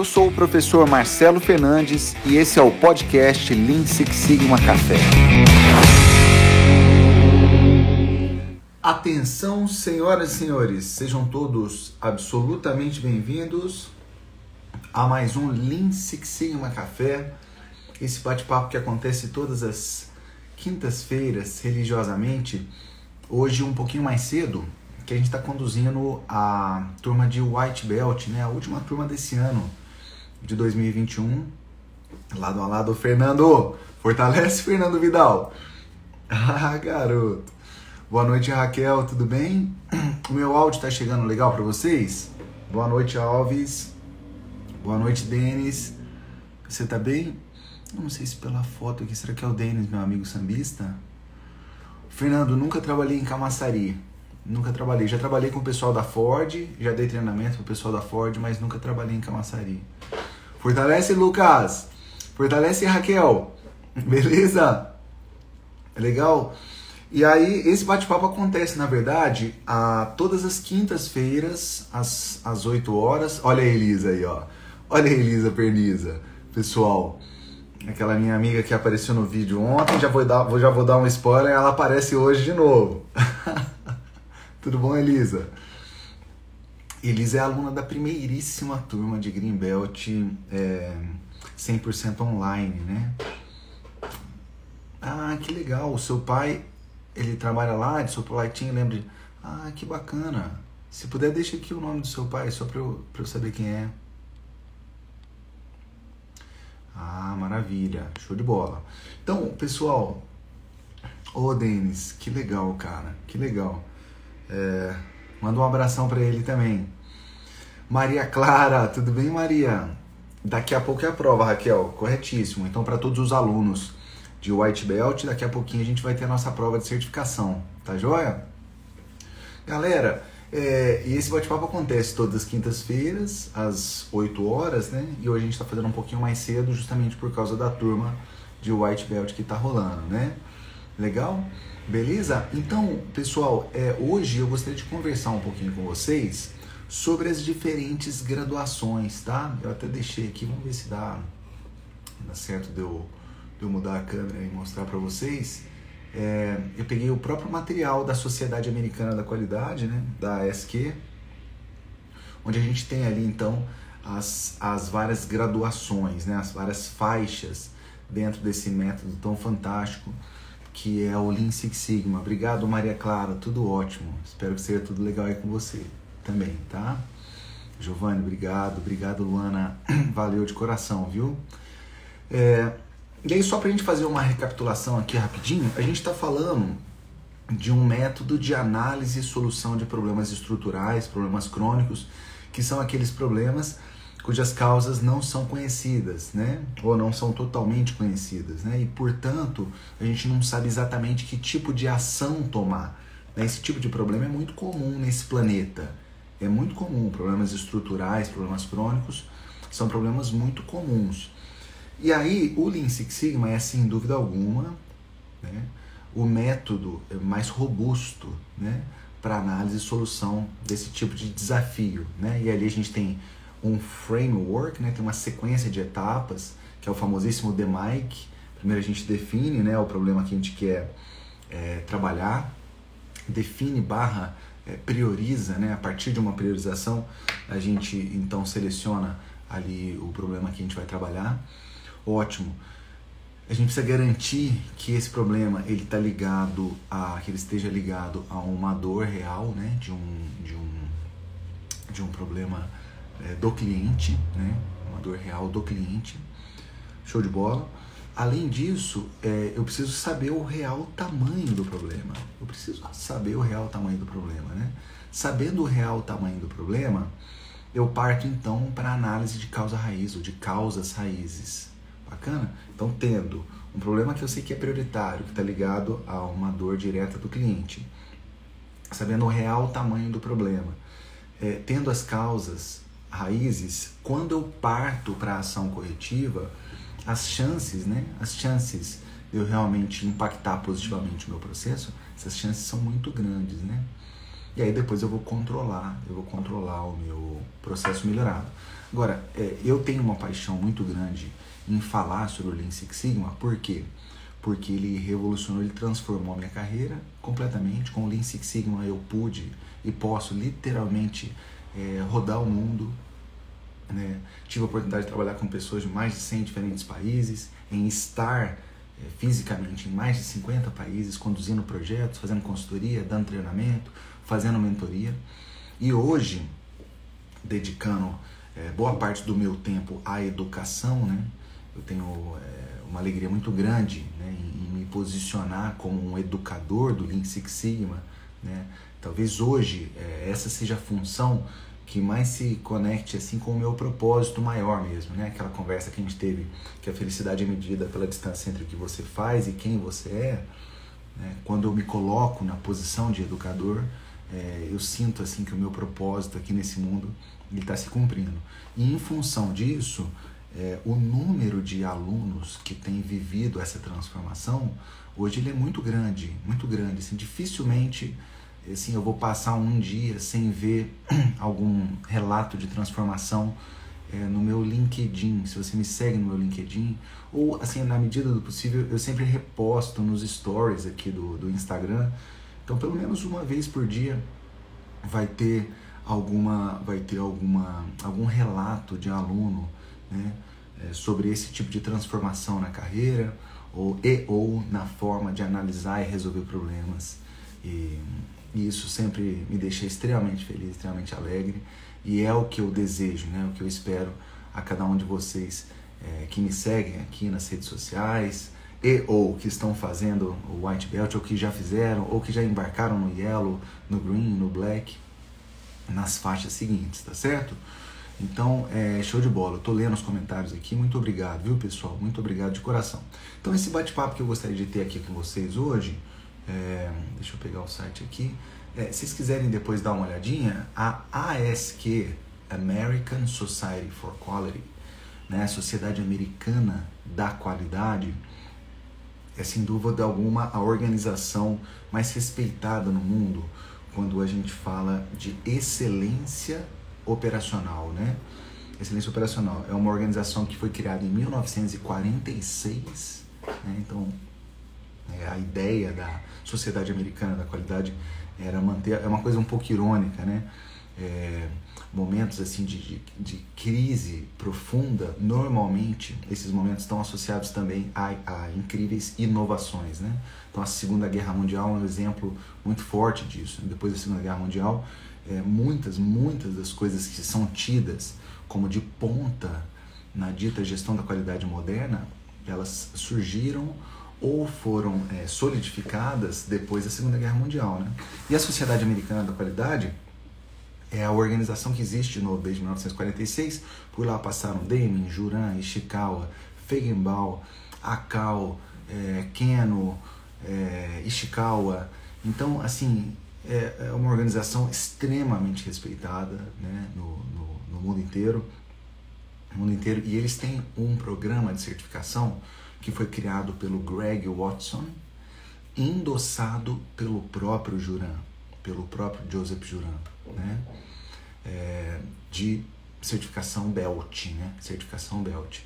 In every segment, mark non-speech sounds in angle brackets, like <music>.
eu sou o professor Marcelo Fernandes e esse é o podcast Lean Six Sigma Café. Atenção, senhoras e senhores, sejam todos absolutamente bem-vindos a mais um Lean Six Sigma Café, esse bate-papo que acontece todas as quintas-feiras, religiosamente, hoje um pouquinho mais cedo, que a gente está conduzindo a turma de White Belt, né? A última turma desse ano, de 2021. Lado a lado, Fernando. Fortalece, Fernando Vidal. <laughs> Ah, garoto. Boa noite, Raquel. Tudo bem? O meu áudio está chegando legal para vocês? Boa noite, Alves. Boa noite, Denis. Você tá bem? Eu não sei se pela foto aqui, será que é o Denis, meu amigo sambista? Fernando, nunca trabalhei em Camaçari. Nunca trabalhei. Já trabalhei com o pessoal da Ford, já dei treinamento pro pessoal da Ford, mas nunca trabalhei em Camaçari. Fortalece, Lucas! Fortalece, Raquel! <laughs> Beleza? Legal? E aí, esse bate-papo acontece, na verdade, a todas as quintas-feiras, às, às 8 horas. Olha a Elisa aí, ó. Olha a Elisa Perniza, pessoal. Aquela minha amiga que apareceu no vídeo ontem, já vou dar, já vou dar um spoiler, ela aparece hoje de novo. <laughs> Tudo bom, Elisa? Elisa é aluna da primeiríssima turma de Greenbelt é, 100% online, né? Ah, que legal. O seu pai, ele trabalha lá de Sopolitinho, lembra de... Ah, que bacana. Se puder, deixa aqui o nome do seu pai, só para eu, pra eu saber quem é. Ah, maravilha. Show de bola. Então, pessoal... Ô, Denis, que legal, cara. Que legal. É, manda um abração para ele também. Maria Clara, tudo bem, Maria? Daqui a pouco é a prova, Raquel. Corretíssimo. Então, para todos os alunos de White Belt, daqui a pouquinho a gente vai ter a nossa prova de certificação. Tá joia? Galera, é, e esse bate-papo acontece todas as quintas-feiras, às 8 horas, né? E hoje a gente está fazendo um pouquinho mais cedo, justamente por causa da turma de White Belt que está rolando, né? Legal? Beleza? Então, pessoal, é, hoje eu gostaria de conversar um pouquinho com vocês sobre as diferentes graduações, tá? Eu até deixei aqui, vamos ver se dá, dá certo de eu, de eu mudar a câmera e mostrar para vocês. É, eu peguei o próprio material da Sociedade Americana da Qualidade, né, da ASQ, onde a gente tem ali então as, as várias graduações, né, as várias faixas dentro desse método tão fantástico que é o Lean Six Sigma. Obrigado, Maria Clara, tudo ótimo. Espero que seja tudo legal aí com você também, tá? Giovanni, obrigado. Obrigado, Luana. <clears throat> Valeu de coração, viu? É, e aí, só para a gente fazer uma recapitulação aqui rapidinho, a gente está falando de um método de análise e solução de problemas estruturais, problemas crônicos, que são aqueles problemas cujas causas não são conhecidas, né? Ou não são totalmente conhecidas, né? E portanto, a gente não sabe exatamente que tipo de ação tomar. Né? Esse tipo de problema é muito comum nesse planeta. É muito comum. Problemas estruturais, problemas crônicos são problemas muito comuns. E aí, o Lean Six Sigma é, sem dúvida alguma, né, o método mais robusto né, para análise e solução desse tipo de desafio. Né? E ali a gente tem um framework, né? tem uma sequência de etapas, que é o famosíssimo DMAIC. Primeiro a gente define né, o problema que a gente quer é, trabalhar, define barra é, prioriza, né? a partir de uma priorização a gente então seleciona ali o problema que a gente vai trabalhar. Ótimo. A gente precisa garantir que esse problema ele está ligado a que ele esteja ligado a uma dor real, né, de um de um de um problema é, do cliente, né? uma dor real do cliente. Show de bola. Além disso, é, eu preciso saber o real tamanho do problema. Eu preciso saber o real tamanho do problema, né? Sabendo o real tamanho do problema, eu parto então para análise de causa raiz ou de causas raízes. Bacana? Então, tendo um problema que eu sei que é prioritário, que está ligado a uma dor direta do cliente, sabendo o real tamanho do problema, é, tendo as causas raízes, quando eu parto para a ação corretiva, as chances, né, as chances de eu realmente impactar positivamente o meu processo, essas chances são muito grandes, né? E aí depois eu vou controlar, eu vou controlar o meu processo melhorado. Agora, é, eu tenho uma paixão muito grande em falar sobre o Lean Six Sigma, por quê? Porque ele revolucionou, ele transformou a minha carreira completamente. Com o Lean Six Sigma eu pude e posso literalmente é, rodar o mundo. Né? Tive a oportunidade de trabalhar com pessoas de mais de 100 diferentes países, em estar é, fisicamente em mais de 50 países, conduzindo projetos, fazendo consultoria, dando treinamento, fazendo mentoria. E hoje, dedicando é, boa parte do meu tempo à educação, né? Eu tenho é, uma alegria muito grande né, em, em, me posicionar como um educador do Lean Six Sigma, né? Talvez hoje é, essa seja a função que mais se conecte assim com o meu propósito maior mesmo, né? Aquela conversa que a gente teve, que a felicidade é medida pela distância entre o que você faz e quem você é. Né? Quando eu me coloco na posição de educador, é, eu sinto assim que o meu propósito aqui nesse mundo ele está se cumprindo. E em função disso, é, o número de alunos que tem vivido essa transformação, hoje ele é muito grande, muito grande. Assim, dificilmente assim, eu vou passar um dia sem ver <clears throat> algum relato de transformação é, no meu LinkedIn. Se você me segue no meu LinkedIn, ou assim, na medida do possível, eu sempre reposto nos stories aqui do, do Instagram. Então, pelo menos uma vez por dia vai ter alguma vai ter alguma algum relato de aluno né, é, sobre esse tipo de transformação na carreira ou e ou na forma de analisar e resolver problemas e, e isso sempre me deixa extremamente feliz extremamente alegre e é o que eu desejo né o que eu espero a cada um de vocês é, que me seguem aqui nas redes sociais e ou que estão fazendo o white belt ou que já fizeram ou que já embarcaram no yellow no green no black nas faixas seguintes, tá certo? Então, é, show de bola. Eu tô lendo os comentários aqui. Muito obrigado, viu, pessoal? Muito obrigado de coração. Então, esse bate-papo que eu gostaria de ter aqui com vocês hoje, é, deixa eu pegar o site aqui. É, se vocês quiserem depois dar uma olhadinha, a ASQ, American Society for Quality, né, Sociedade Americana da Qualidade, é sem dúvida alguma a organização mais respeitada no mundo quando a gente fala de excelência operacional, né? Excelência operacional é uma organização que foi criada em 1946, né? então é, a ideia da Sociedade Americana da Qualidade era manter, é uma coisa um pouco irônica, né? É, momentos assim de, de, de, crise profunda, normalmente esses momentos estão associados também a, a, incríveis inovações, né? Então a Segunda Guerra Mundial é um exemplo muito forte disso. Depois da Segunda Guerra Mundial, é, muitas, muitas das coisas que são tidas como de ponta na dita gestão da qualidade moderna, elas surgiram ou foram é, solidificadas depois da Segunda Guerra Mundial, né? E a Sociedade Americana da Qualidade é a organização que existe no, desde 1946. Por lá passaram Deming, Juran, Ishikawa, Feigenbaum, Akal, é, Keno, é, Ishikawa. Então, assim, é, é, uma organização extremamente respeitada né, no, no, no mundo inteiro. No mundo inteiro. E eles têm um programa de certificação que foi criado pelo Greg Watson, endossado pelo próprio Juran, pelo próprio Joseph Juran né? É, de certificação BELT, né? Certificação BELT.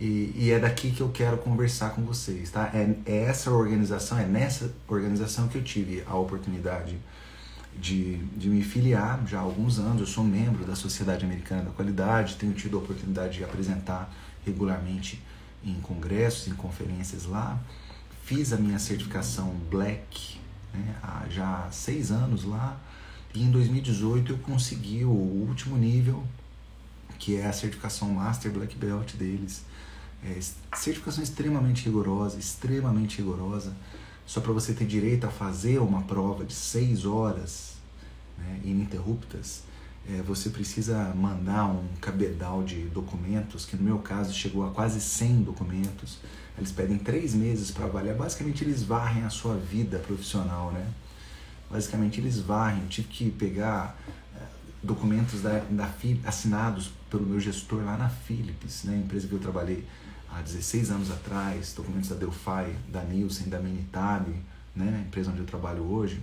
E, e, é daqui que eu quero conversar com vocês, tá? É, é, essa organização, é nessa organização que eu tive a oportunidade de, de me filiar já há alguns anos. Eu sou membro da Sociedade Americana da Qualidade, tenho tido a oportunidade de apresentar regularmente em congressos, em conferências lá. Fiz a minha certificação Black né, há já seis anos lá e em 2018 eu consegui o último nível, que é a certificação Master Black Belt deles. É, certificação extremamente rigorosa, extremamente rigorosa. Só para você ter direito a fazer uma prova de 6 horas né, ininterruptas, é, você precisa mandar um cabedal de documentos, que no meu caso chegou a quase 100 documentos. Eles pedem três meses para avaliar. Basicamente, eles varrem a sua vida profissional, né? basicamente eles varrem. Eu tive que pegar é, documentos da, da assinados pelo meu gestor lá na Philips, né, empresa que eu trabalhei há 16 anos atrás, documentos da Delphi, da Nielsen, da Minitab, né, empresa onde eu trabalho hoje.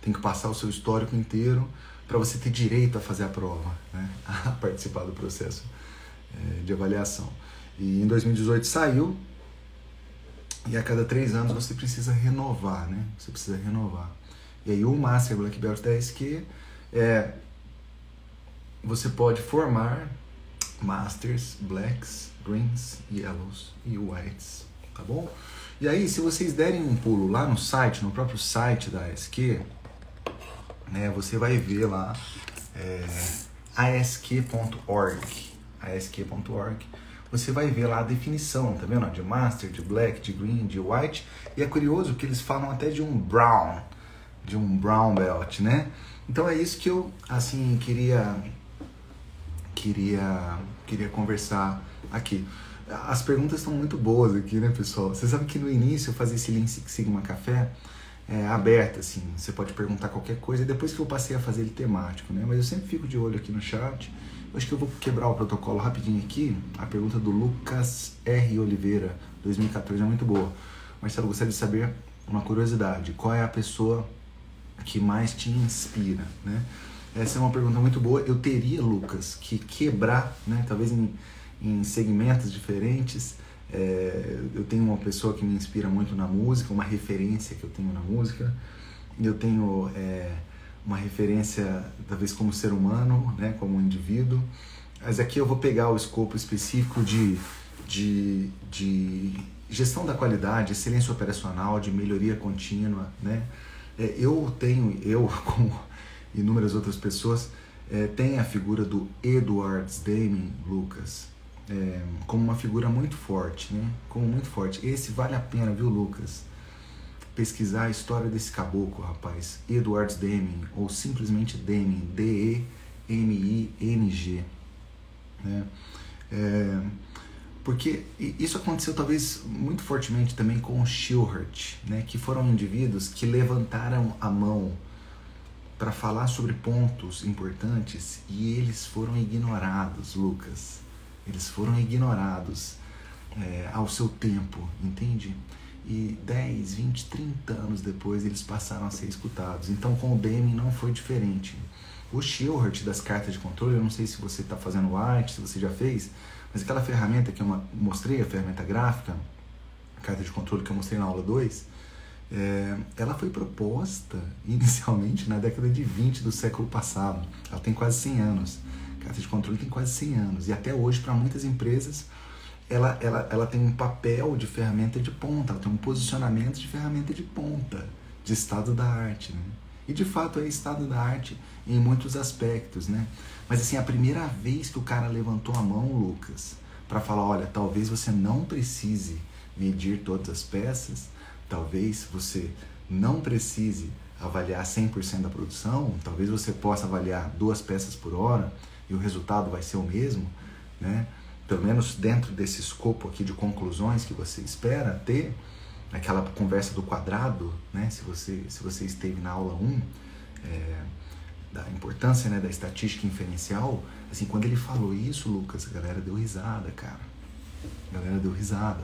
Tem que passar o seu histórico inteiro para você ter direito a fazer a prova, né? <laughs> a participar do processo é, de avaliação. E em 2018 saiu, e a cada três anos você precisa renovar, né? Você precisa renovar. E aí o Master Black Belt 10Q é você pode formar Masters, Blacks, Greens, Yellows e Whites, tá bom? E aí, se vocês derem um pulo lá no site, no próprio site da ASQ, né, você vai ver lá é, ask.org, ask.org, você vai ver lá a definição, tá vendo? De Master, de Black, de Green, de White, e é curioso que eles falam até de um Brown, de um Brown Belt, né? Então é isso que eu, assim, queria queria queria conversar aqui. As perguntas estão muito boas aqui, né, pessoal? Você sabe que no início eu fazia esse Lean Sigma Café é, aberto, assim. Você pode perguntar qualquer coisa. Depois que eu passei a fazer ele temático, né? Mas eu sempre fico de olho aqui no chat. Eu acho que eu vou quebrar o protocolo rapidinho aqui. A pergunta do Lucas R. Oliveira, 2014, é muito boa. Marcelo, gostaria de saber uma curiosidade. Qual é a pessoa que mais te inspira, né? Essa é uma pergunta muito boa. Eu teria, Lucas, que quebrar, né? Talvez em, em segmentos diferentes. É, eu tenho uma pessoa que me inspira muito na música, uma referência que eu tenho na música. Eu tenho é, uma referência, talvez como ser humano, né? Como indivíduo. Mas aqui eu vou pegar o escopo específico de, de, de gestão da qualidade, excelência operacional, de melhoria contínua, né? É, eu tenho, eu <laughs> como inúmeras outras pessoas, é, tem a figura do Edward Deming Lucas é, como uma figura muito forte, né? Como muito forte. Esse vale a pena, viu, Lucas? Pesquisar a história desse caboclo, rapaz. Edward Deming, ou simplesmente Deming, D-E-M-I-N-G. Né? É, porque isso aconteceu talvez muito fortemente também com o Schilhert, né? que foram indivíduos que levantaram a mão para falar sobre pontos importantes e eles foram ignorados, Lucas. Eles foram ignorados é, ao seu tempo, entende? E 10, 20, 30 anos depois eles passaram a ser escutados. Então com o Deming não foi diferente. O Schilhert das cartas de controle, eu não sei se você está fazendo arte, se você já fez, mas aquela ferramenta que eu mostrei, a ferramenta gráfica, a carta de controle que eu mostrei na aula 2, é, ela foi proposta <laughs> inicialmente na década de 20 do século passado. Ela tem quase 100 anos. A carta de controle tem quase 100 anos. E até hoje, para muitas empresas, ela, ela, ela tem um papel de ferramenta de ponta, ela tem um posicionamento de ferramenta de ponta, de estado da arte. Né? E de fato é estado da arte em muitos aspectos. Né? Mas assim, a primeira vez que o cara levantou a mão, Lucas, para falar: olha, talvez você não precise medir todas as peças Talvez você não precise avaliar 100% da produção, talvez você possa avaliar duas peças por hora e o resultado vai ser o mesmo, né? Pelo menos dentro desse escopo aqui de conclusões que você espera ter, aquela conversa do quadrado, né? Se você, se você esteve na aula 1, é, da importância né, da estatística inferencial, assim, quando ele falou isso, Lucas, a galera deu risada, cara. A galera deu risada.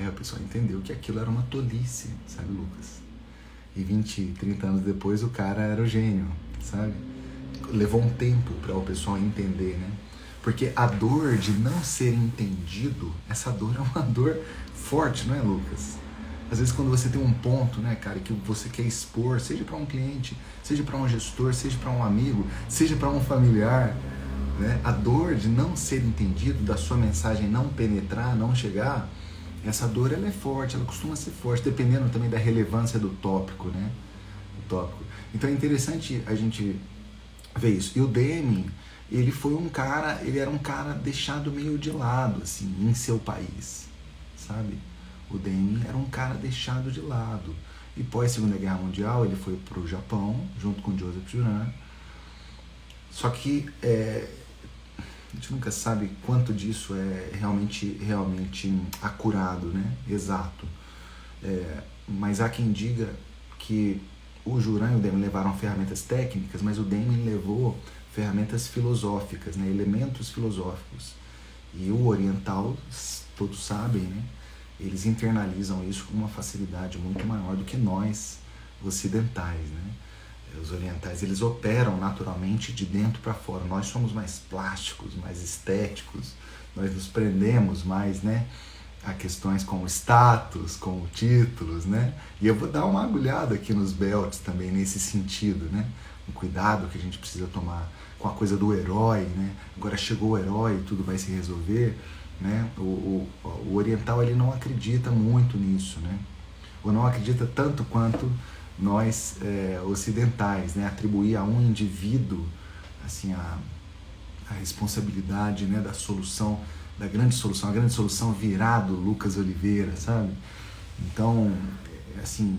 É, o pessoal entendeu que aquilo era uma tolice, sabe, Lucas? E 20, 30 anos depois o cara era o gênio, sabe? Levou um tempo para o pessoal entender, né? Porque a dor de não ser entendido, essa dor <laughs> é uma dor forte, não é, Lucas? Às vezes quando você tem um ponto, né, cara, que você quer expor, seja para um cliente, seja para um gestor, seja para um amigo, seja para um familiar, né? A dor de não ser entendido, da sua mensagem não penetrar, não chegar, essa dor ela é forte, ela costuma ser forte, dependendo também da relevância do tópico, né? Do tópico. Então é interessante a gente ver isso. E o Deming, ele foi um cara, ele era um cara deixado meio de lado, assim, em seu país, sabe? O Deming era um cara deixado de lado. E pós Segunda Guerra Mundial, ele foi para o Japão, junto com Joseph Juran. Só que é, a gente nunca sabe quanto disso é realmente, realmente acurado, né? exato. É, mas há quem diga que o Juran e o Deming levaram ferramentas técnicas, mas o Deming levou ferramentas filosóficas, né? elementos filosóficos. E o oriental, todos sabem, né? eles internalizam isso com uma facilidade muito maior do que nós ocidentais. Né? Os orientais eles operam naturalmente de dentro para fora. Nós somos mais plásticos, mais estéticos. Nós nos prendemos mais, né? A questões como status, como títulos, né? E eu vou dar uma agulhada aqui nos belts também nesse sentido, né? Um cuidado que a gente precisa tomar com a coisa do herói, né? Agora chegou o herói, tudo vai se resolver, né? O, o, o oriental ele não acredita muito nisso, né? Ou não acredita tanto quanto nós é, ocidentais, né? Atribuir a um indivíduo assim a, a responsabilidade, né? Da solução da grande solução, a grande solução virado Lucas Oliveira, sabe? Então, assim,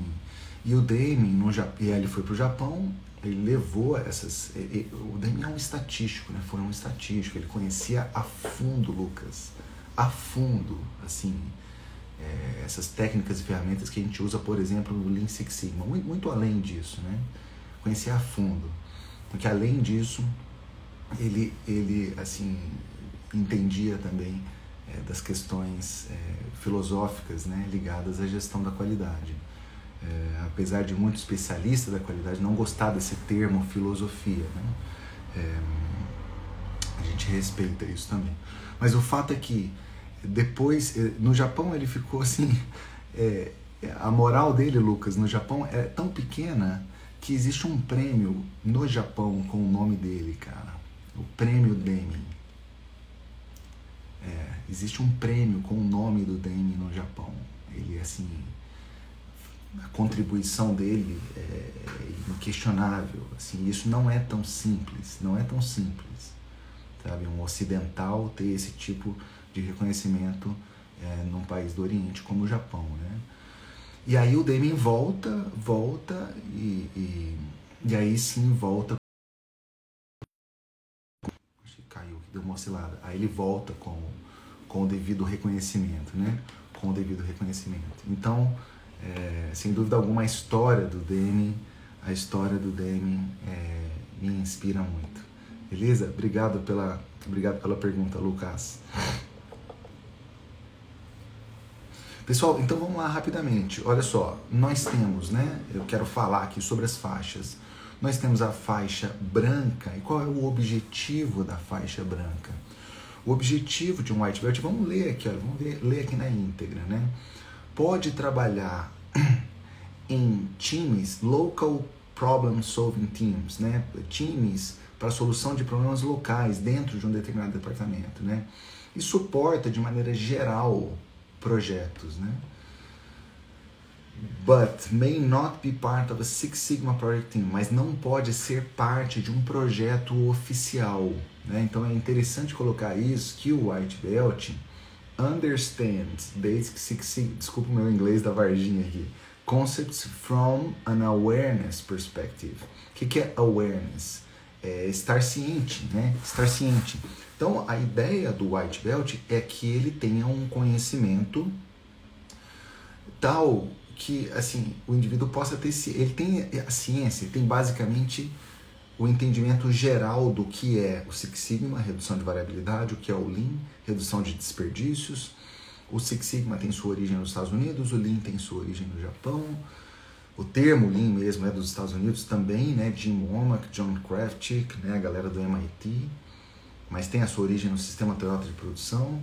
e o Damien, no Japão, ele foi para o Japão, ele levou essas. O Damien é um estatístico, né? Foi um estatístico, ele conhecia a fundo Lucas, a fundo, assim, é, essas técnicas e ferramentas que a gente usa, por exemplo, no Lean Six Sigma, muito, muito além disso, né? Conhecia a fundo, porque além disso, ele, ele assim, entendia também é, das questões é, filosóficas né, ligadas à gestão da qualidade. É, apesar de muito especialista da qualidade não gostar desse termo filosofia, né, a gente respeita isso também. Mas o fato é que depois, no Japão ele ficou assim, <laughs> a moral dele, Lucas, no Japão é tão pequena que existe um prêmio no Japão com o nome dele, cara. O prêmio Deming. É, existe um prêmio com o nome do Demi no Japão. Ele, assim, a contribuição dele é inquestionável. Assim, isso não é tão simples, não é tão simples. Sabe, um ocidental ter esse tipo de reconhecimento é, num país do Oriente como o Japão, né? E aí o Deming volta, volta e, e, e aí sim volta deu uma oscilada. Aí ele volta com, com o devido reconhecimento, né? Com o devido reconhecimento. Então, é, sem dúvida alguma, a história do Deming, a história do Deming é, me inspira muito. Beleza? Obrigado pela, obrigado pela pergunta, Lucas. Pessoal, então vamos lá rapidamente. Olha só, nós temos, né? Eu quero falar aqui sobre as faixas. Nós temos a faixa branca. E qual é o objetivo da faixa branca? O objetivo de um white belt, vamos ler aqui, olha, vamos ler, ler aqui na íntegra, né? Pode trabalhar <clears throat> em times, local problem solving teams, né? Times para solução de problemas locais dentro de um determinado departamento, né? E suporta de maneira geral projetos, né? But may not be part of a Six Sigma project team, mas não pode ser parte de um projeto oficial. Né? Então é interessante colocar isso que o White Belt understands Basic Six Sigma, desculpa o meu inglês da Varginha aqui, concepts from an awareness perspective. O que, que é awareness? É estar ciente, né? Estar ciente. Então a ideia do White Belt é que ele tenha um conhecimento tal que assim o indivíduo possa ter ele tem a ciência, ele tem basicamente o entendimento geral do que é o Six Sigma, redução de variabilidade, o que é o Lean, redução de desperdícios. O Six Sigma tem sua origem nos Estados Unidos, o Lean tem sua origem no Japão. O termo Lean mesmo é dos Estados Unidos também, né? Jim Womack, John Krafchick, né? a galera do MIT, mas tem a sua origem no sistema Toyota de produção,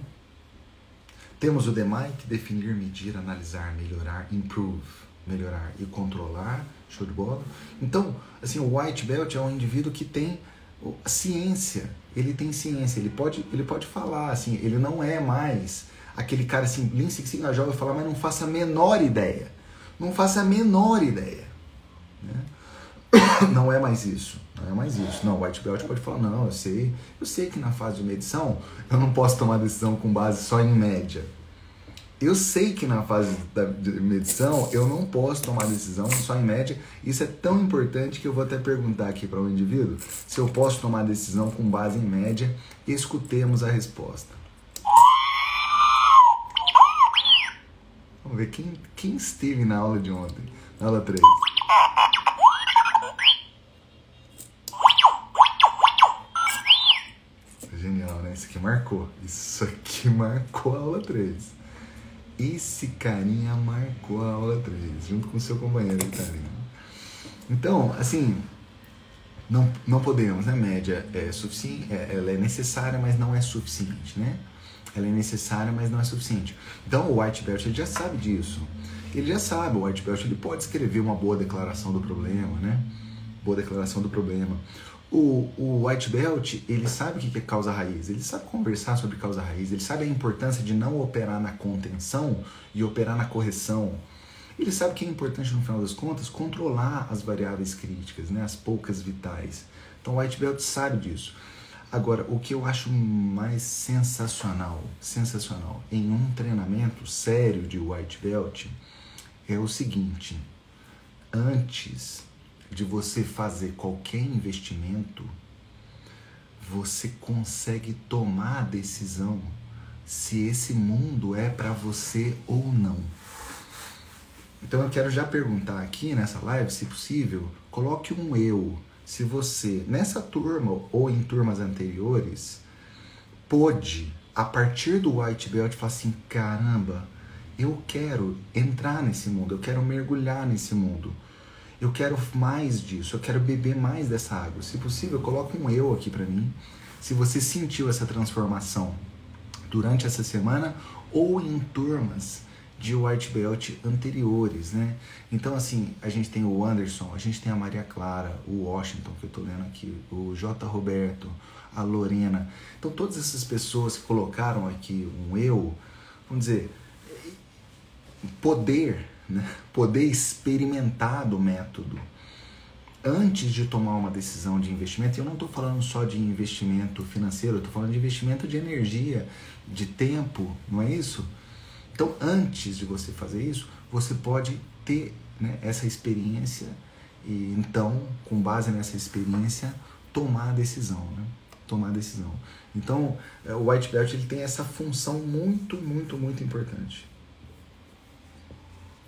temos o DEMAI, que definir, medir, analisar, melhorar, improve, melhorar e controlar, show de bola. Então, assim, o white belt é um indivíduo que tem ciência, ele tem ciência, ele pode, ele pode falar, assim, ele não é mais aquele cara assim, Lean Six Sigma jovem falar, mas não faça a menor ideia. Não faça a menor ideia. Né? <coughs> Não é mais isso. Não é mais isso. Não, o white belt pode falar, não, eu sei, eu sei que na fase de medição eu não posso tomar decisão com base só em média. Eu sei que na fase da medição eu não posso tomar decisão só em média. Isso é tão importante que eu vou até perguntar aqui para o um indivíduo se eu posso tomar decisão com base em média. Escutemos a resposta. Vamos ver quem, quem esteve na aula de ontem, na aula 3. Marcou. Isso aqui <laughs> marcou a aula 3. Esse carinha marcou a aula 3, junto com seu companheiro. Então, assim, não, não podemos, né? Média é suficiente, é, ela é necessária, mas não é suficiente, né? Ela é necessária, mas não é suficiente. Então o white belt já sabe disso. Ele já sabe, o white belt ele pode escrever uma boa declaração do problema, né? Boa declaração do problema. O, o white belt, ele sabe o que é causa raiz, ele sabe conversar sobre causa raiz, ele sabe a importância de não operar na contenção e operar na correção. Ele sabe que é importante, no final das contas, controlar as variáveis críticas, né, as poucas vitais. Então o white belt sabe disso. Agora, o que eu acho mais sensacional, sensacional em um treinamento sério de white belt é o seguinte: antes de você fazer qualquer investimento, você consegue tomar a decisão se esse mundo é para você ou não. Então eu quero já perguntar aqui nessa live, se possível, coloque um eu. Se você, nessa turma ou em turmas anteriores, pôde, a partir do white belt, falar assim: caramba, eu quero entrar nesse mundo, eu quero mergulhar nesse mundo. Eu quero mais disso, eu quero beber mais dessa água. Se possível, coloque um eu aqui para mim. Se você sentiu essa transformação durante essa semana ou em turmas de white belt anteriores, né? Então assim, a gente tem o Anderson, a gente tem a Maria Clara, o Washington que eu tô lendo aqui, o J Roberto, a Lorena. Então todas essas pessoas que colocaram aqui um eu, vamos dizer, poder né? poder experimentar do método antes de tomar uma decisão de investimento. Eu não estou falando só de investimento financeiro, estou falando de investimento de energia, de tempo, não é isso? Então, antes de você fazer isso, você pode ter né, essa experiência e então, com base nessa experiência, tomar a decisão, né? Tomar a decisão. Então, é, o white belt ele tem essa função muito, muito, muito importante.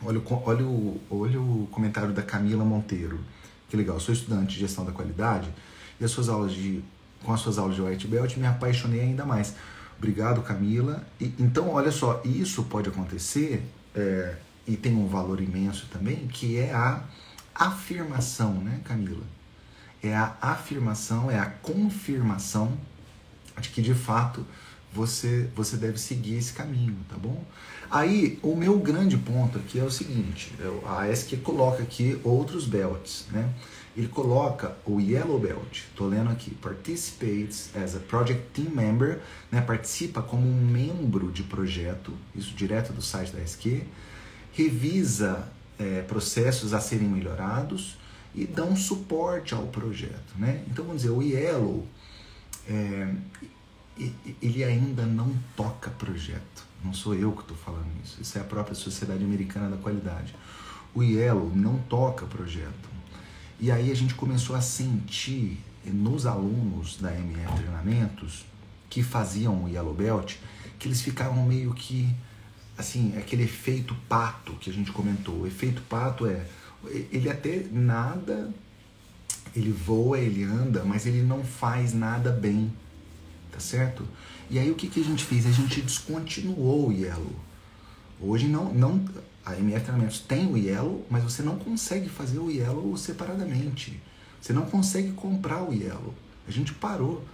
Olha o, olha, o, olha o comentário da Camila Monteiro. Que legal, sou estudante de gestão da qualidade e as suas aulas de, com as suas aulas de White Belt me apaixonei ainda mais. Obrigado, Camila. E, então, olha só, isso pode acontecer é, e tem um valor imenso também, que é a afirmação, né, Camila? É a afirmação, é a confirmação de que de fato você, você deve seguir esse caminho, tá bom? Aí, o meu grande ponto aqui é o seguinte, é a ESC coloca aqui outros belts, né? Ele coloca o Yellow Belt, tô lendo aqui, participates as a project team member, né? Participa como um membro de projeto, isso direto do site da ESC, revisa é, processos a serem melhorados e dá um suporte ao projeto, né? Então, vamos dizer, o Yellow, é, ele ainda não toca projeto. Não sou eu que estou falando isso. Isso é a própria Sociedade Americana da Qualidade. O Yellow não toca projeto. E aí a gente começou a sentir nos alunos da MR Treinamentos que faziam o Yellow Belt, que eles ficavam meio que assim, aquele efeito pato que a gente comentou. O efeito pato é ele até nada, ele voa, ele anda, mas ele não faz nada bem tá certo? E aí o que, que a gente fez? A gente descontinuou o Yellow. Hoje não, não a MF Treinamentos tem o Yellow, mas você não consegue fazer o Yellow separadamente. Você não consegue comprar o Yellow. A gente parou.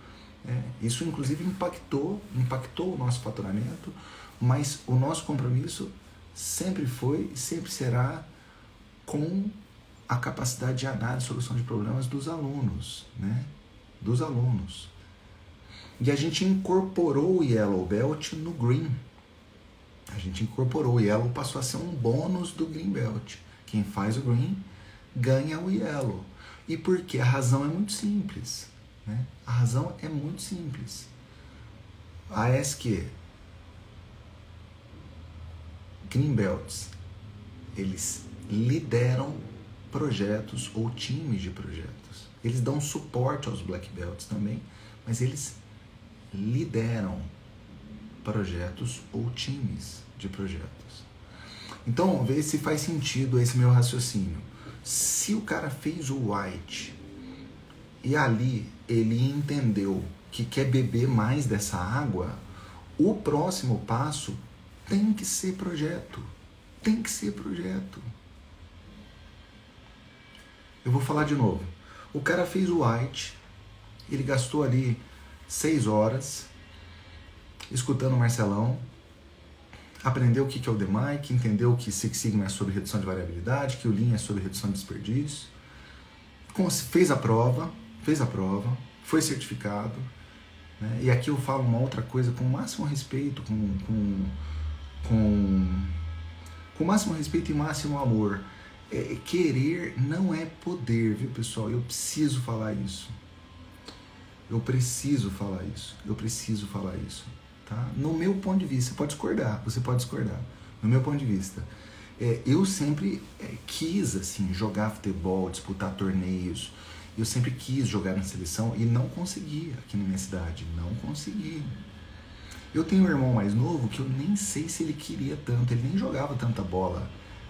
É, isso inclusive impactou, impactou o nosso faturamento, mas o nosso compromisso sempre foi e sempre será com a capacidade de análise e solução de problemas dos alunos, né? Dos alunos. E a gente incorporou o Yellow Belt no Green. A gente incorporou o Yellow, passou a ser um bônus do Green Belt. Quem faz o Green ganha o Yellow. E por quê? A razão é muito simples. Né? A razão é muito simples. A ESQ, Green Belts, eles lideram projetos ou times de projetos. Eles dão suporte aos Black Belts também, mas eles lideram projetos ou times de projetos. Então, vê se faz sentido esse meu raciocínio. Se o cara fez o white e ali ele entendeu que quer beber mais dessa água, o próximo passo tem que ser projeto. Tem que ser projeto. Eu vou falar de novo. O cara fez o white, ele gastou ali seis horas escutando o Marcelão, aprendeu o que é o DMAIC, entendeu que Six Sigma é sobre redução de variabilidade, que o Lean é sobre redução de desperdício, fez a prova, fez a prova, foi certificado, né? e aqui eu falo uma outra coisa com o máximo respeito, com, com, com, com o máximo respeito e máximo amor. É, querer não é poder, viu pessoal? Eu preciso falar isso. Eu preciso falar isso. Eu preciso falar isso. Tá? No meu ponto de vista, você pode discordar, você pode discordar. No meu ponto de vista, é, eu sempre é, quis assim jogar futebol, disputar torneios. Eu sempre quis jogar na seleção e não consegui aqui na minha cidade, não consegui. Eu tenho um irmão mais novo que eu nem sei se ele queria tanto, ele nem jogava tanta bola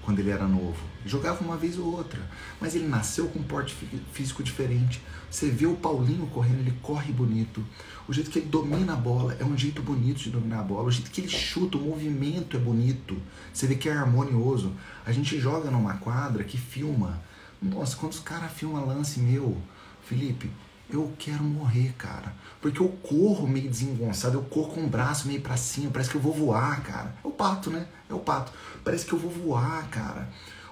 quando ele era novo. Jogava uma vez ou outra, mas ele nasceu com um porte físico diferente. Você vê o Paulinho correndo, ele corre bonito. O jeito que ele domina a bola é um jeito bonito de dominar a bola. O jeito que ele chuta, o movimento é bonito. Você vê que é harmonioso. A gente joga numa quadra que filma. Nossa, quantos caras filmam lance meu? Felipe, eu quero morrer, cara. Porque eu corro meio desengonçado, eu corro com o braço meio pra cima, parece que eu vou voar, cara. É o pato, né? É o pato. Parece que eu vou voar, cara.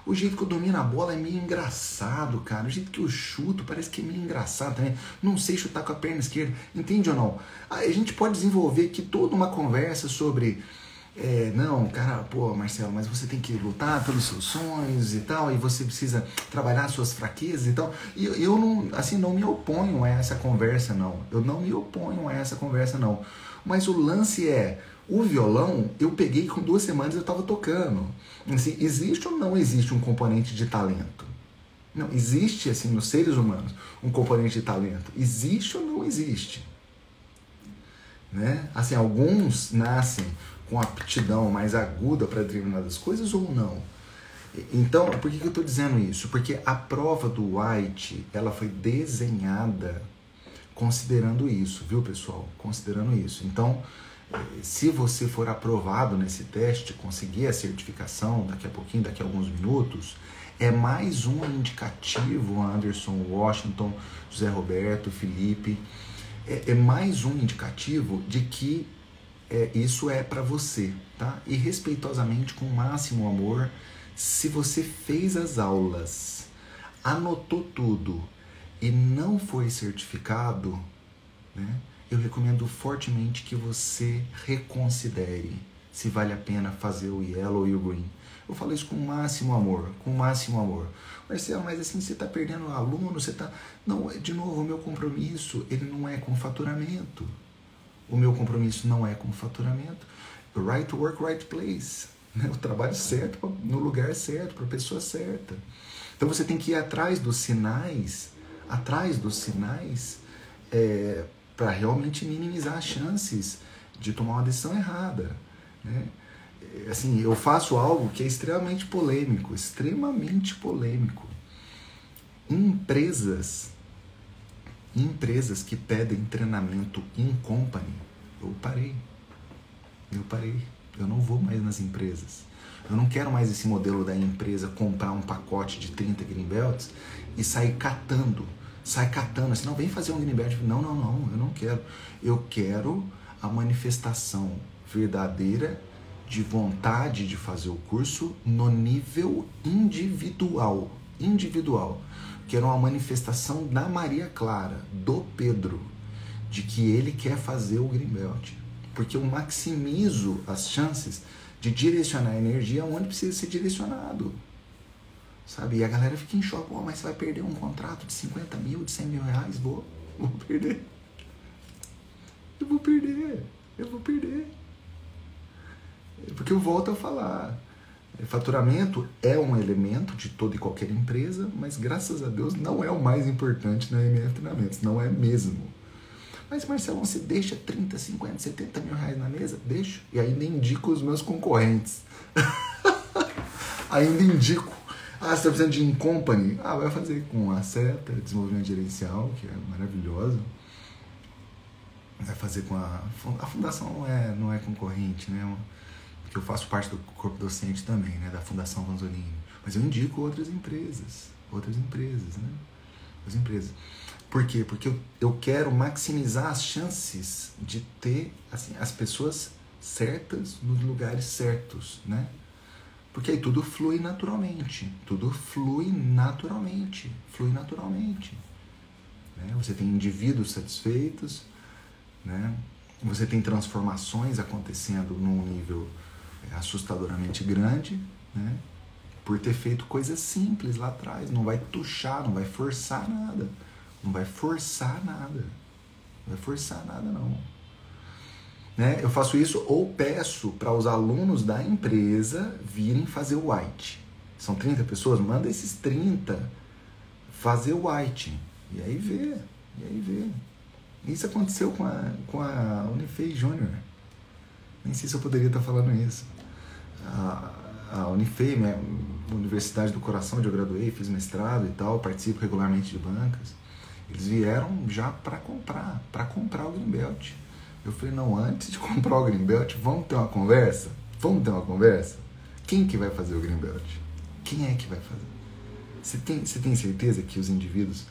O jeito que eu domino a bola é meio engraçado, cara. O jeito que eu chuto parece que é meio engraçado também. Não sei chutar com a perna esquerda. Entende ou não? A gente pode desenvolver aqui toda uma conversa sobre é, não, cara, pô, Marcelo, mas você tem que lutar pelos seus sonhos e tal, e você precisa trabalhar suas fraquezas e tal. E eu não, assim, não me oponho a essa conversa, não. Eu não me oponho a essa conversa, não. Mas o lance é, o violão, eu peguei com duas semanas eu estava tocando. Assim, existe ou não existe um componente de talento? Não, existe, assim, nos seres humanos, um componente de talento. Existe ou não existe? Né? Assim, alguns nascem com aptidão mais aguda para determinadas coisas ou não? Então, por que, que eu estou dizendo isso? Porque a prova do White, ela foi desenhada considerando isso, viu pessoal? Considerando isso. Então, se você for aprovado nesse teste, conseguir a certificação daqui a pouquinho, daqui a alguns minutos, é mais um indicativo, Anderson, Washington, José Roberto, Felipe, é, é mais um indicativo de que é, isso é para você, tá? E respeitosamente, com o máximo amor, se você fez as aulas, anotou tudo e não foi certificado, né? Eu recomendo fortemente que você reconsidere se vale a pena fazer o yellow e o green. Eu falo isso com o máximo amor, com o máximo amor. Marcelo, mas assim você está perdendo aluno, você está. Não, de novo, o meu compromisso ele não é com faturamento. O meu compromisso não é com faturamento. Right work, right place. <laughs> O trabalho certo, no lugar certo, para a pessoa certa. Então você tem que ir atrás dos sinais, atrás dos sinais, é, para realmente minimizar as chances de tomar uma decisão errada. Né? Assim, eu faço algo que é extremamente polêmico, extremamente polêmico. Empresas empresas que pedem treinamento in company, eu parei. Eu parei. Eu não vou mais nas empresas. Eu não quero mais esse modelo da empresa comprar um pacote de 30 greenbelts e sair catando. Sai catando, assim, não, vem fazer um greenbelt. Não, não, não, eu não quero. Eu quero a manifestação verdadeira de vontade de fazer o curso no nível individual. Individual que era uma manifestação da Maria Clara, do Pedro, de que ele quer fazer o Greenbelt. Porque eu maximizo as chances de direcionar a energia onde precisa ser direcionado. Sabe? E a galera fica em choque, oh, mas você vai perder um contrato de 50 mil, de 100 mil reais? Vou, vou perder. Eu vou perder, eu vou perder. Porque eu volto a falar, Faturamento é um elemento de toda e qualquer empresa, mas graças a Deus não é o mais importante na MF Treinamentos, não é mesmo. Mas Marcelo, você deixa 30, 50, 70 mil reais na mesa? Deixo. E ainda indico os meus concorrentes. <laughs> ainda indico. Ah, você está precisando de in-company? Ah, vai fazer com a Seta, desenvolvimento gerencial, que é maravilhoso. Vai fazer com a... A fundação não é, não é concorrente, né? Eu faço parte do corpo docente também, né, da Fundação Vanzolini. Mas eu indico outras empresas, outras empresas, né? as empresas. Por quê? Porque eu, eu quero maximizar as chances de ter assim, as pessoas certas nos lugares certos, né? Porque aí tudo flui naturalmente. Tudo flui naturalmente. Flui naturalmente. Né? Você tem indivíduos satisfeitos, né? você tem transformações acontecendo num nível assustadoramente grande, né? por ter feito coisas simples lá atrás. Não vai tuchar, não vai forçar nada. Não vai forçar nada. Não vai forçar nada, não. Né? Eu faço isso ou peço para os alunos da empresa virem fazer o white. São 30 pessoas, manda esses 30 fazer o white. E aí vê, e aí vê. Isso aconteceu com a, com a Unifei Júnior. Nem sei se eu poderia estar falando isso. A, Unifei, minha Universidade do Coração, onde eu graduei, fiz mestrado e tal, participo regularmente de bancas. Eles vieram já para comprar, para comprar o Greenbelt. Eu falei, não, antes de <laughs> comprar o Greenbelt, vamos ter uma conversa? Vamos ter uma conversa? Quem que vai fazer o Greenbelt? Quem é que vai fazer? Você tem, você tem certeza que os indivíduos,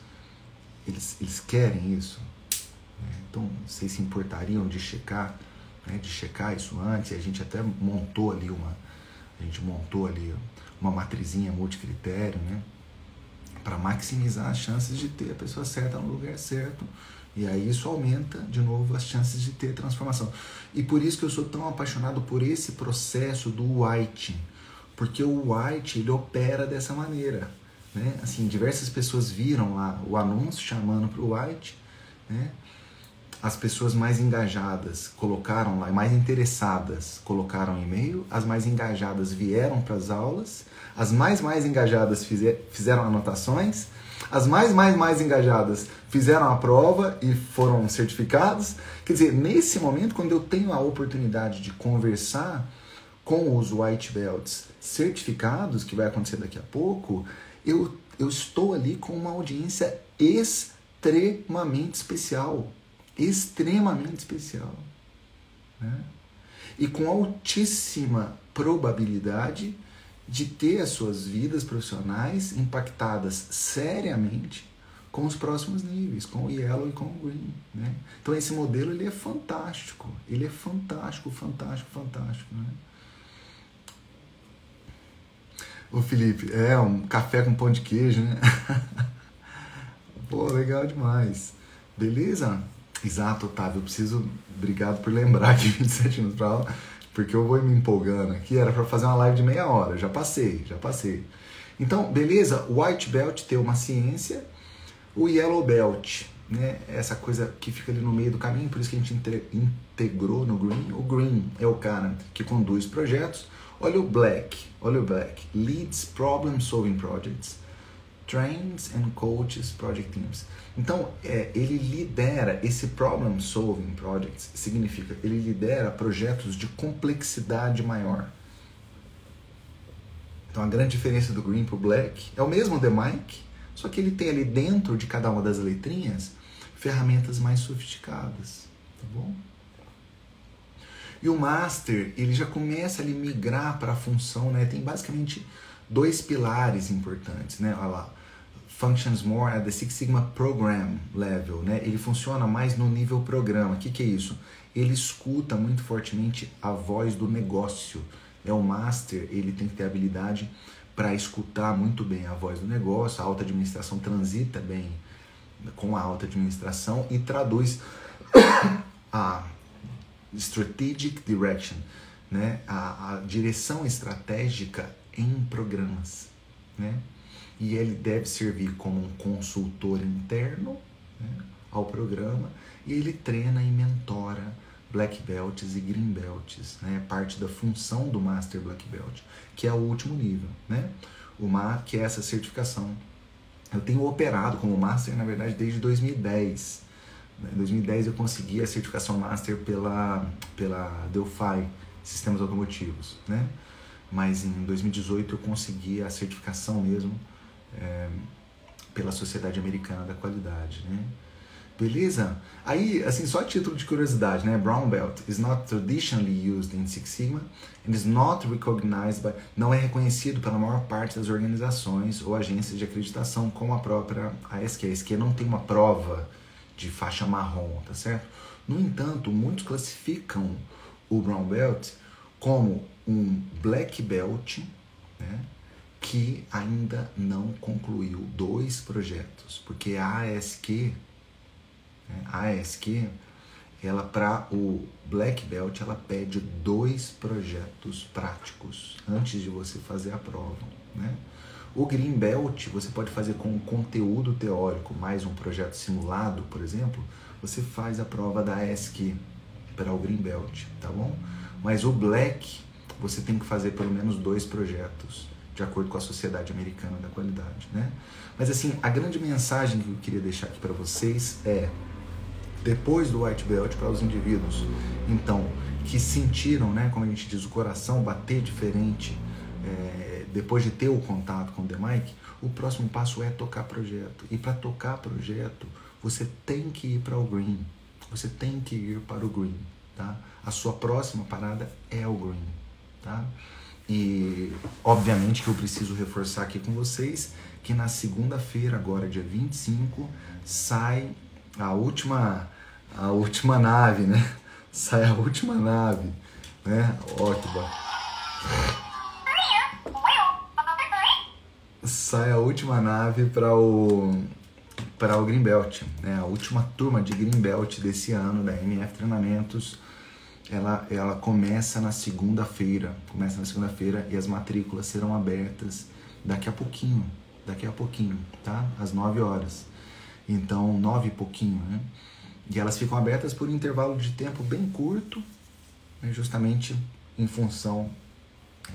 eles, eles querem isso? É, então, vocês se importariam de checar, né, de checar isso antes? A gente até montou ali uma, a gente montou ali uma matrizinha multicritério, né? Para maximizar as chances de ter a pessoa certa no lugar certo. E aí isso aumenta de novo as chances de ter transformação. E por isso que eu sou tão apaixonado por esse processo do White, porque o White ele opera dessa maneira, né? Assim, diversas pessoas viram lá o anúncio chamando para o White, né? As pessoas mais engajadas colocaram lá, mais interessadas colocaram e-mail, as mais engajadas vieram para as aulas, as mais mais engajadas fizeram anotações, as mais mais mais engajadas fizeram a prova e foram certificados. Quer dizer, nesse momento, quando eu tenho a oportunidade de conversar com os white belts certificados, que vai acontecer daqui a pouco, eu, eu estou ali com uma audiência extremamente especial extremamente especial. Né? E com altíssima probabilidade de ter as suas vidas profissionais impactadas seriamente com os próximos níveis, com o Yellow e com o Green. Né? Então esse modelo ele é fantástico, ele é fantástico, fantástico, fantástico. Né? Ô Felipe, é um café com pão de queijo, né? <laughs> Pô, legal demais. Beleza? Exato, Otávio. Eu preciso. Obrigado por lembrar que <laughs> 27 minutos para aula, porque eu vou me empolgando aqui. Era para fazer uma live de meia hora. Já passei, já passei. Então, beleza. White Belt tem uma ciência, o Yellow Belt, né? Essa coisa que fica ali no meio do caminho, por isso que a gente integrou no Green. O Green é o cara que conduz projetos. Olha o Black, olha o Black. Leads Problem Solving Projects. Trains and Coaches Project Teams. Então, é, ele lidera esse Problem Solving Projects, significa ele lidera projetos de complexidade maior. Então, a grande diferença do Green para o Black é o mesmo The Mike, só que ele tem ali dentro de cada uma das letrinhas ferramentas mais sofisticadas, tá bom? E o Master, ele já começa a migrar para a função, né? Tem basicamente dois pilares importantes, né? Olha lá, functions more at the Six Sigma program level, né? Ele funciona mais no nível programa. O que, que é isso? Ele escuta muito fortemente a voz do negócio. É o master, ele tem que ter habilidade para escutar muito bem a voz do negócio. A alta administração transita bem com a alta administração e traduz <coughs> a strategic direction, né? A, a direção estratégica em programas, né? E ele deve servir como um consultor interno né, ao programa e ele treina e mentora black belts e green belts, né, parte da função do master black belt, que é o último nível, né, uma que é essa certificação. Eu tenho operado como master na verdade desde 2010. Em 2010 eu consegui a certificação master pela pela Delphi Sistemas Automotivos, né? Mas em 2018 eu consegui a certificação mesmo é, pela Sociedade Americana da Qualidade. Né? Beleza? Aí, assim, só título de curiosidade, né? Brown Belt is not traditionally used in Six Sigma and is not recognized by... Não é reconhecido pela maior parte das organizações ou agências de acreditação, como a própria ASQ. A ASQ não tem uma prova de faixa marrom, tá certo? No entanto, muitos classificam o Brown Belt como um Black Belt, né? Que ainda não concluiu dois projetos, porque a ASQ né? A ASQ, ela para o Black Belt, ela pede dois projetos práticos antes de você fazer a prova, né? O Green Belt você pode fazer com conteúdo teórico mais um projeto simulado, por exemplo, você faz a prova da ASQ para o Green Belt, tá bom? Mas o Black você tem que fazer pelo menos dois projetos, de acordo com a Sociedade Americana da Qualidade, né? Mas assim, a grande mensagem que eu queria deixar aqui para vocês é depois do white belt para os indivíduos, então, que sentiram, né, como a gente diz, o coração bater diferente é, depois de ter o contato com o The Mike, o próximo passo é tocar projeto. E para tocar projeto, você tem que ir para o green. Você tem que ir para o green, tá? A sua próxima parada é o green, tá? E obviamente que eu preciso reforçar aqui com vocês que na segunda-feira, agora dia 25, sai a última a última nave, né? <laughs> Sai a última nave, né? Ó, que Sai a última nave para o para o Greenbelt, né? A última turma de Greenbelt desse ano da MF Treinamentos, ela ela começa na segunda-feira, começa na segunda-feira e as matrículas serão abertas daqui a pouquinho, daqui a pouquinho, tá? Às 9 horas. Então, nove e pouquinho, né? E elas ficam abertas por um intervalo de tempo bem curto, né, justamente em função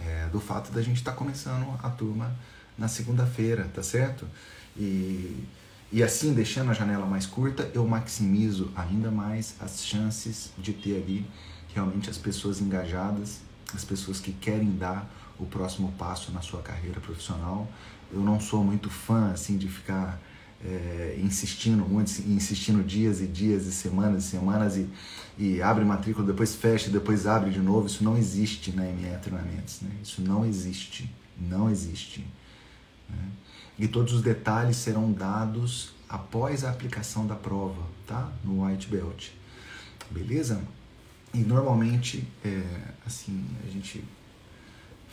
é, do fato da gente estar tá começando a turma na segunda-feira, tá certo? E, e assim, deixando a janela mais curta, eu maximizo ainda mais as chances de ter ali realmente as pessoas engajadas, as pessoas que querem dar o próximo passo na sua carreira profissional. Eu não sou muito fã assim de ficar é, insistindo muito, insistindo dias e dias e semanas e semanas e, e abre matrícula, depois fecha, depois abre de novo. Isso não existe na ME Treinamentos. Né? Isso não existe. Não existe. Né? E todos os detalhes serão dados após a aplicação da prova, tá? No White Belt. Beleza? E normalmente, é, assim, a gente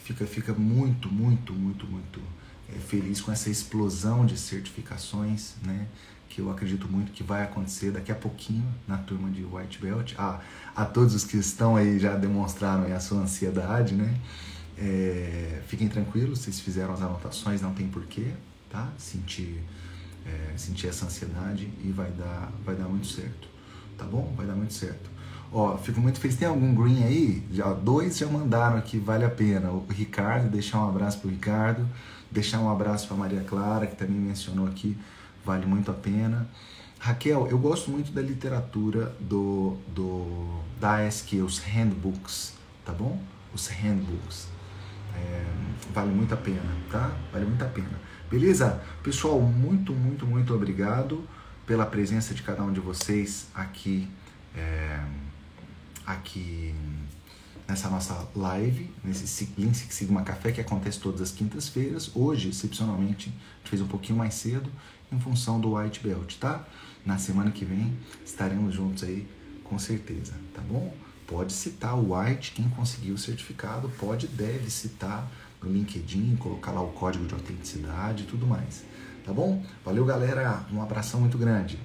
fica, fica muito, muito, muito, muito é, feliz com essa explosão de certificações, né? Que eu acredito muito que vai acontecer daqui a pouquinho na turma de White Belt. Ah, a todos os que estão aí já demonstraram a sua ansiedade, né? É, fiquem tranquilos, vocês fizeram as anotações, não tem porquê, tá? Sentir, é, sentir essa ansiedade e vai dar, vai dar muito certo, tá bom? Vai dar muito certo. Ó, fico muito feliz. Tem algum green aí? Já, dois já mandaram aqui, vale a pena. O Ricardo, deixar um abraço pro Ricardo. Deixar um abraço para Maria Clara, que também mencionou aqui, vale muito a pena. Raquel, eu gosto muito da literatura do, do da ASQ, os handbooks, tá bom? Os handbooks. É, vale muito a pena, tá? Vale muito a pena. Beleza? Pessoal, muito, muito, muito obrigado pela presença de cada um de vocês aqui, é, aqui nessa nossa live, nesse Lean Six Sigma Café que acontece todas as quintas-feiras. Hoje, excepcionalmente, a gente fez um pouquinho mais cedo em função do White Belt, tá? Na semana que vem estaremos juntos aí com certeza, tá bom? Pode citar o White, quem conseguiu o certificado, pode deve citar no LinkedIn, colocar lá o código de autenticidade e tudo mais. Tá bom? Valeu, galera. Um abração muito grande.